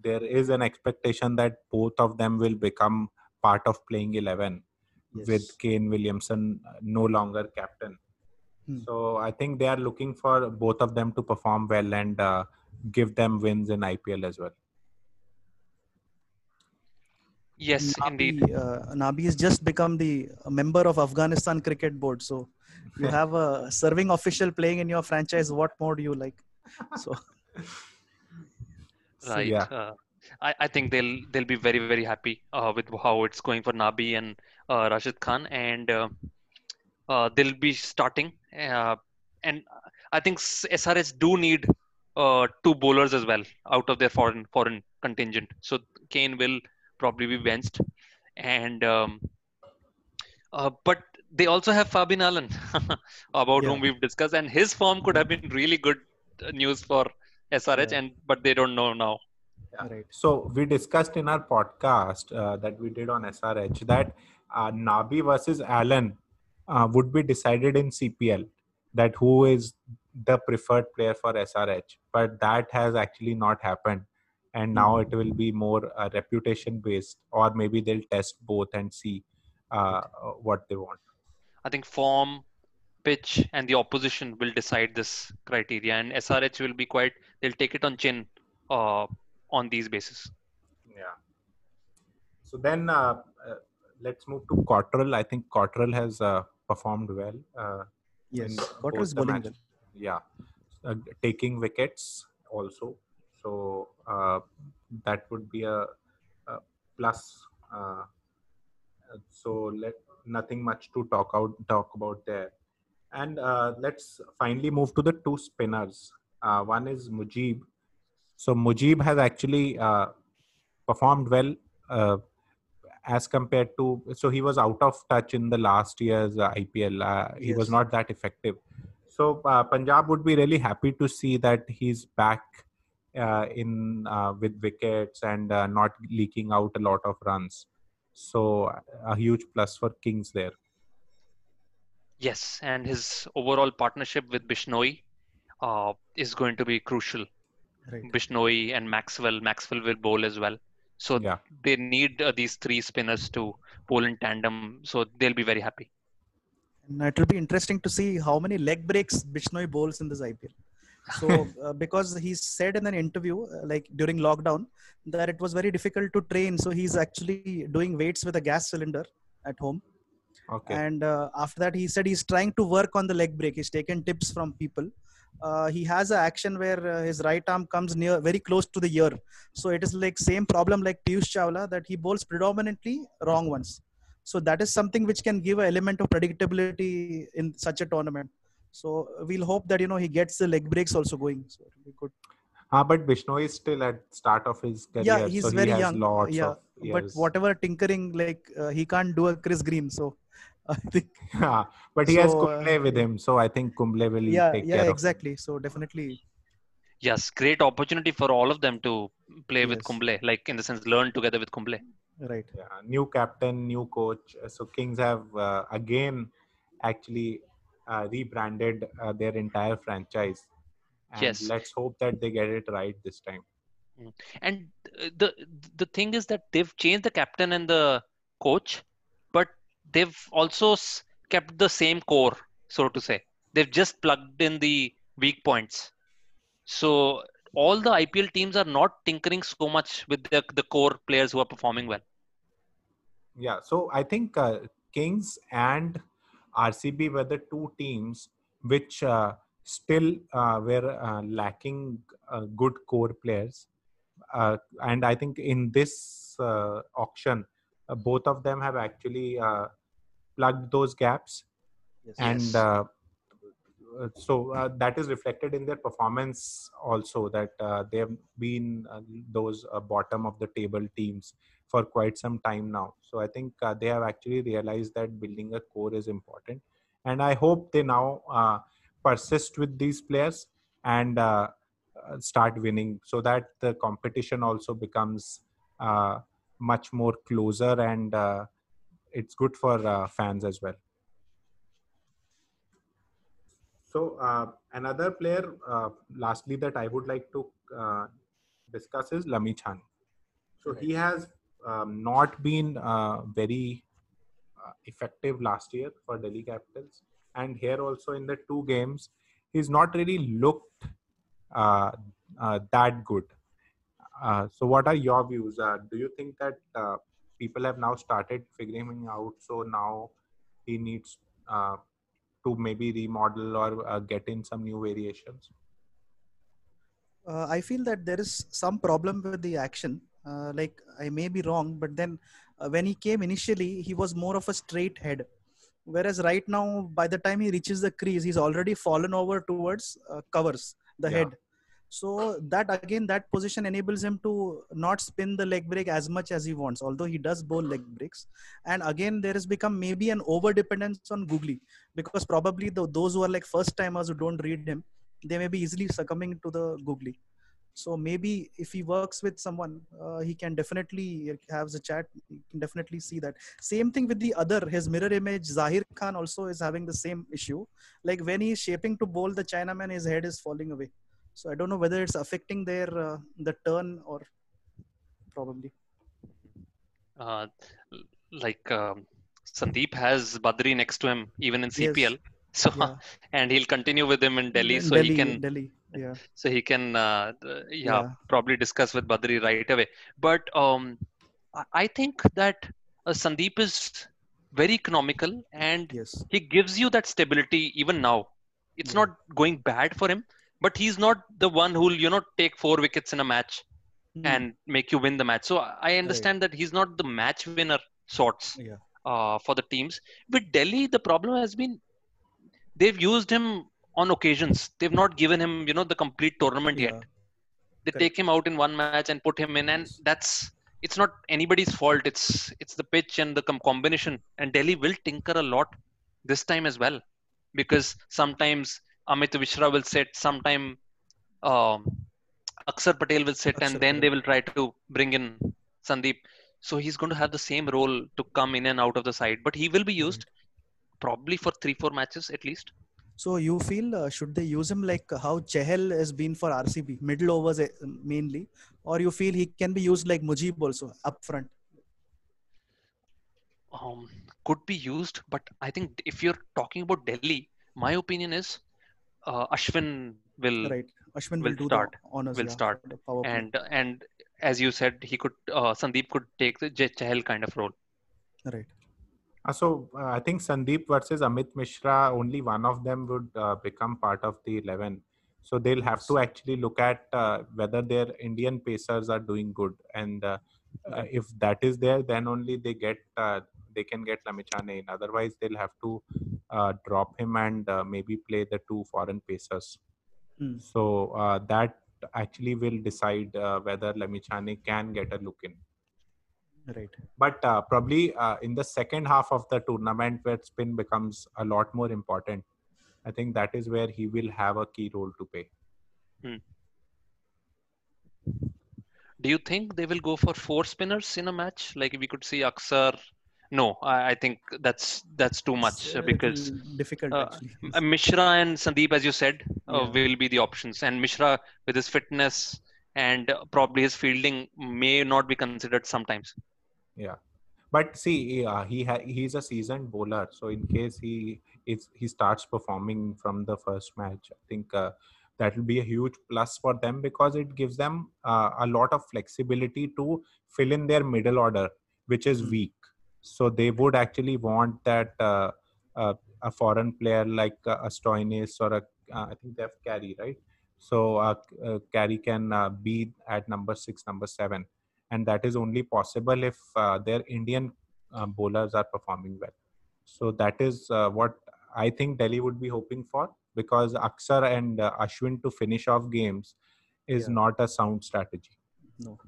there is an expectation that both of them will become part of playing 11 with Kane Williamson no longer captain. Hmm. So I think they are looking for both of them to perform well and uh, give them wins in IPL as well. Yes, indeed. Nabi, uh, Nabi has just become the member of Afghanistan cricket board. So you have a serving official playing in your franchise. What more do you like? So So, Right. yeah. Uh, I, I think they'll they'll be very very happy uh, with how it's going for Nabi and uh, Rashid Khan, and uh, uh, they'll be starting. Uh, and I think S- SRH do need uh, two bowlers as well out of their foreign foreign contingent. So Kane will probably be benched, and um, uh, but they also have Fabian Allen, about Yeah. whom we've discussed, and his form could have been really good uh, news for SRH, Yeah. and but they don't know now. Yeah. right. So we discussed in our podcast uh, that we did on SRH that uh, Nabi versus Allen uh, would be decided in CPL. That who is the preferred player for SRH, but that has actually not happened, and now it will be more uh, reputation based, or maybe they'll test both and see uh, what they want. I think form, pitch, and the opposition will decide this criteria, and SRH will be quite. They'll take it on chin, uh, on these bases. Yeah. So then uh, uh, let's move to Cottrell. I think Cottrell has uh, performed well. Uh, Yes, in Cotter both is bowling matches. Yeah, uh, taking wickets also. So uh, that would be a, a plus. Uh, so let nothing much to talk out talk about there. And uh, let's finally move to the two spinners. Uh, one is Mujib. So Mujib has actually uh, performed well uh, as compared to. So he was out of touch in the last year's uh, IPL. Uh, he was not that effective. So uh, Punjab would be really happy to see that he's back in uh, with wickets and uh, not leaking out a lot of runs. So a huge plus for Kings there. Yes, and his overall partnership with Bishnoi uh, is going to be crucial. Right. Bishnoi and Maxwell. Maxwell will bowl as well. So Yeah. they need uh, these three spinners to bowl in tandem. So they'll be very happy. And it will be interesting to see how many leg breaks Bishnoi bowls in this IPL. So, uh, because he said in an interview, uh, like during lockdown, that it was very difficult to train. So, he's actually doing weights with a gas cylinder at home. Okay. And uh, after that, he said he's trying to work on the leg break. He's taken tips from people. Uh, he has an action where uh, his right arm comes near, very close to the ear. So, it is like same problem like Piyush Chawla that he bowls predominantly wrong ones. So that is something which can give an element of predictability in such a tournament. So we'll hope that you know he gets the leg breaks also going. So it'll be good. Ah, but Bishnoi is still at start of his career, Yeah, he's so he very has young. lots yeah, of but whatever tinkering, like uh, he can't do a Chris Green. So I think Yeah, but he has So, Kumble uh, with him, so I think Kumble will yeah, take yeah, care exactly. So definitely, Yes, great opportunity for all of them to play with Yes. Kumble, like in the sense learn together with Kumble. right. Yeah, new captain, new coach. So Kings have uh, again actually rebranded uh, their entire franchise. And Yes. let's hope that they get it right this time. and uh, the the thing is that they've changed the captain and the coach but they've also kept the same core so to say they've just plugged in the weak points so all the ipl teams are not tinkering so much with the, the core players who are performing well Yeah, so I think uh, Kings and RCB were the two teams which uh, still uh, were uh, lacking uh, good core players. Uh, and I think in this uh, auction, uh, both of them have actually uh, plugged those gaps. Yes. And Yes. so uh, that is reflected in their performance also, that uh, they have been uh, those uh, bottom of the table teams for quite some time now. So I think uh, they have actually realized that building a core is important, and I hope they now uh, persist with these players and uh, uh, start winning, so that the competition also becomes uh, much more closer and uh, it's good for uh, fans as well. So uh, another player, uh, lastly, that I would like to uh, discuss is Lamichhane. So he has um, not been uh, very uh, effective last year for Delhi Capitals, and here also in the two games, he's not really looked uh, uh, that good. Uh, so, what are your views? Uh, do you think that people have now started figuring him out? So now he needs to maybe remodel or get in some new variations. I feel that there is some problem with the action. Uh, like I may be wrong, but then uh, when he came initially, he was more of a straight head. Whereas right now, by the time he reaches the crease, he's already fallen over towards uh, covers the Yeah. head. So that again, that position enables him to not spin the leg break as much as he wants. Although he does bowl leg breaks, and again, there has become maybe an over dependence on Googly because probably the, those who are like first timers who don't read him, they may be easily succumbing to the googly so maybe if he works with someone uh, he can definitely have a chat. You can definitely see that. Same thing with the other. His mirror image zahir khan also is having the same issue. Like when he's shaping to bowl the chinaman his head is falling away. So i don't know whether it's affecting their uh, the turn or probably. Uh, like um, sandeep has badree next to him even in Yes. So yeah. and he'll continue with him in delhi In so he can delhi yeah. so he can uh, yeah, Yeah. probably discuss with badree right away. But um i, think that uh, sandeep is very economical and yes. he gives you that stability even now. It's Yeah. not going bad for him but he's not the one who'll you know take four wickets in a match Hmm. and make you win the match. So i understand that he's not the match winner sorts yeah. uh, for the teams. With delhi the problem has been they've used him on occasions. They've not given him you know the complete tournament yet. They Correct. take him out in one match and put him in and that's it's not anybody's fault. It's it's the pitch and the com- combination. And delhi will tinker a lot this time as well. Because sometimes amit mishra will sit sometime um Axar Patel will sit and Akshar then they will try to bring in Sandeep. So he's going to have the same role to come in and out of the side, but he will be used probably for three, four matches at least. So you feel uh, should they use him like how Chahal has been for RCB, middle overs uh, mainly, or you feel he can be used like Mujib also up front? Um, could be used, but I think if you're talking about Delhi, my opinion is uh, Ashwin will Right, Ashwin will will, do start. honors. Will yeah, start. and and as you said, he could uh, Sandeep could take the Chahal kind of role. right, Uh, so uh, I think Sandeep versus Amit Mishra, only one of them would uh, become part of the 11. So they'll have to actually look at uh, whether their Indian pacers are doing good, and uh, if that is there, then only they get uh, they can get Lamichhane in. Otherwise, they'll have to uh, drop him and uh, maybe play the two foreign pacers. Hmm. So uh, that actually will decide uh, whether Lamichhane can get a look in right. but uh, probably uh, in the second half of the tournament where spin becomes a lot more important i think that is where he will have a key role to play Do you think they will go for four spinners in a match? Like we could see Axar, no, I, I think that's that's too much It's uh, because difficult uh, actually. uh, Mishra and Sandeep, as you said, uh, Yeah. will be the options. And Mishra, with his fitness and uh, probably his fielding, may not be considered sometimes. Yeah, but see, uh, he ha- he's a seasoned bowler, so in case he is he starts performing from the first match, I think uh, that will be a huge plus for them because it gives them uh, a lot of flexibility to fill in their middle order, which is Mm. weak. So they would actually want that uh, uh, a foreign player like uh, a Stoinis or a uh, I think they have Carey, right? So uh, uh, Carey can uh, be at number six, number seven and that is only possible if uh, their Indian uh, bowlers are performing well. So that is uh, what I think Delhi would be hoping for because Axar and uh, Ashwin to finish off games is Yeah. not a sound strategy. No.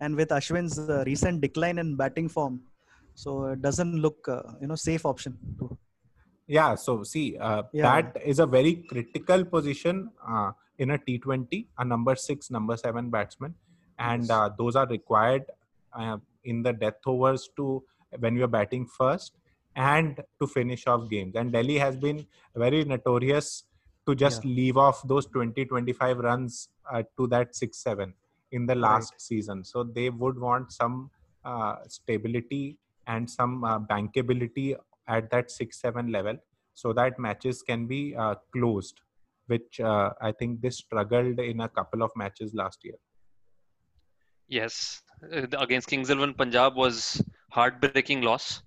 And with Ashwin's uh, recent decline in batting form, so it doesn't look uh, you know safe option. to- Yeah, so see, uh, Yeah. that is a very critical position uh, in a T20, a number six, number seven batsman, and uh, those are required uh, in the death overs to when you're batting first and to finish off games. And Delhi has been very notorious to just leave off those 20 25 runs uh, to that 6 7 in the last season. So they would want some uh, stability and some uh, bankability at that 6 7 level so that matches can be uh, closed which uh, i think they struggled in a couple of matches last year Yes, uh, against Kings Eleven Punjab was heartbreaking loss,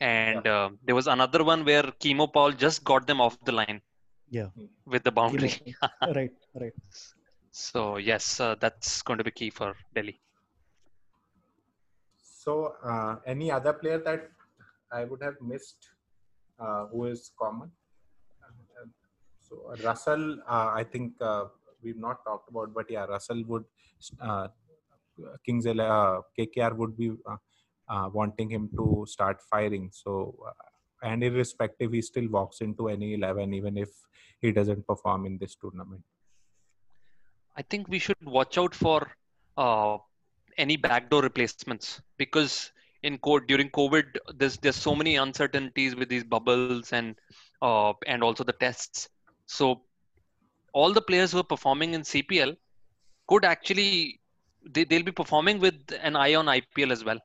and uh, there was another one where Keemo Paul just got them off the line. Yeah. With the boundary. Right, right. So yes, uh, that's going to be key for Delhi. so uh, any other player that i would have missed uh, who is common so uh, russell uh, i think uh, we've not talked about but yeah russell would uh, kings uh, kkr would be uh, uh, wanting him to start firing so uh, and irrespective he still walks into any 11 even if he doesn't perform in this tournament I think we should watch out for uh, any backdoor replacements because in co- during COVID, there's there's so many uncertainties with these bubbles and uh, and also the tests. So all the players who are performing in CPL could actually they, they'll be performing with an eye on IPL as well.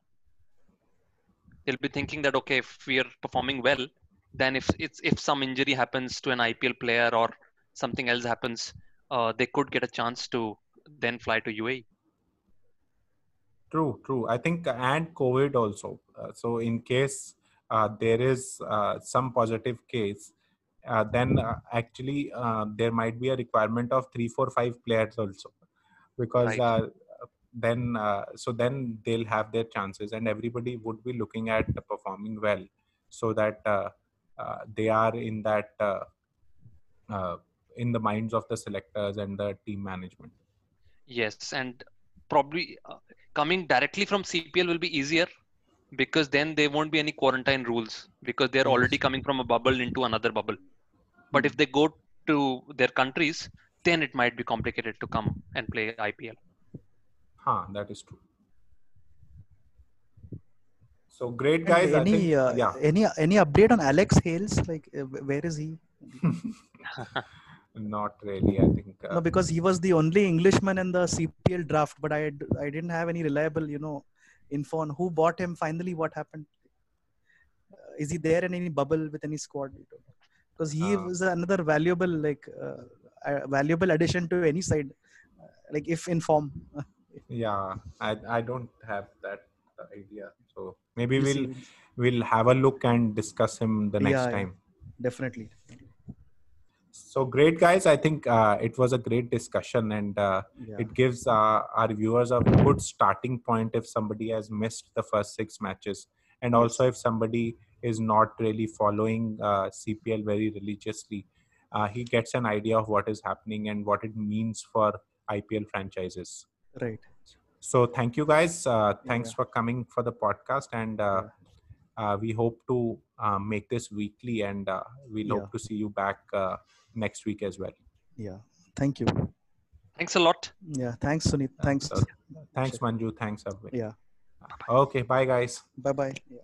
They'll be thinking that okay, if we are performing well, then if it's if some injury happens to an IPL player or something else happens, uh, they could get a chance to then fly to. UAE. True, true. I think and COVID also. Uh, so in case uh, there is uh, some positive case, uh, then uh, actually uh, there might be a requirement of three, four, five players also, because Right. Then uh, so then they'll have their chances, and everybody would be looking at performing well, so that uh, uh, they are in that uh, uh, in the minds of the selectors and the team management. Yes, and probably uh, coming directly from CPL will be easier because then there won't be any quarantine rules because they're already coming from a bubble into another bubble. But if they go to their countries, then it might be complicated to come and play IPL. Huh, that is true. So great, And guys. I any think, uh, yeah. any any update on Alex Hales? Like, uh, where is he? Not really. I think. Uh, No, because he was the only Englishman in the CPL draft, but I I didn't have any reliable, you know, info on who bought him. Finally, what happened? Uh, is he there in any bubble with any squad? Because he Uh, was another valuable, like, uh, uh, valuable addition to any side, uh, like if in form. yeah, I I don't have that idea. So maybe We'll we'll see. we'll have a look and discuss him the next Yeah, yeah. time. definitely. So great, guys. I think uh, it was a great discussion, and uh, Yeah. it gives uh, our viewers a good starting point if somebody has missed the first six matches, and also if somebody is not really following uh, CPL very religiously. Uh, he gets an idea of what is happening and what it means for IPL franchises. Right. So thank you guys. Uh, thanks Yeah. for coming for the podcast, and uh, uh, we hope to uh, make this weekly, and uh, we'll Yeah. hope to see you back uh, next week as well. Yeah. Thank you. Thanks a lot. Yeah. Thanks, Sunit. Thanks. So, thanks, Manju. Thanks, Abhay. Yeah. Okay, bye, guys. Bye bye. Yeah.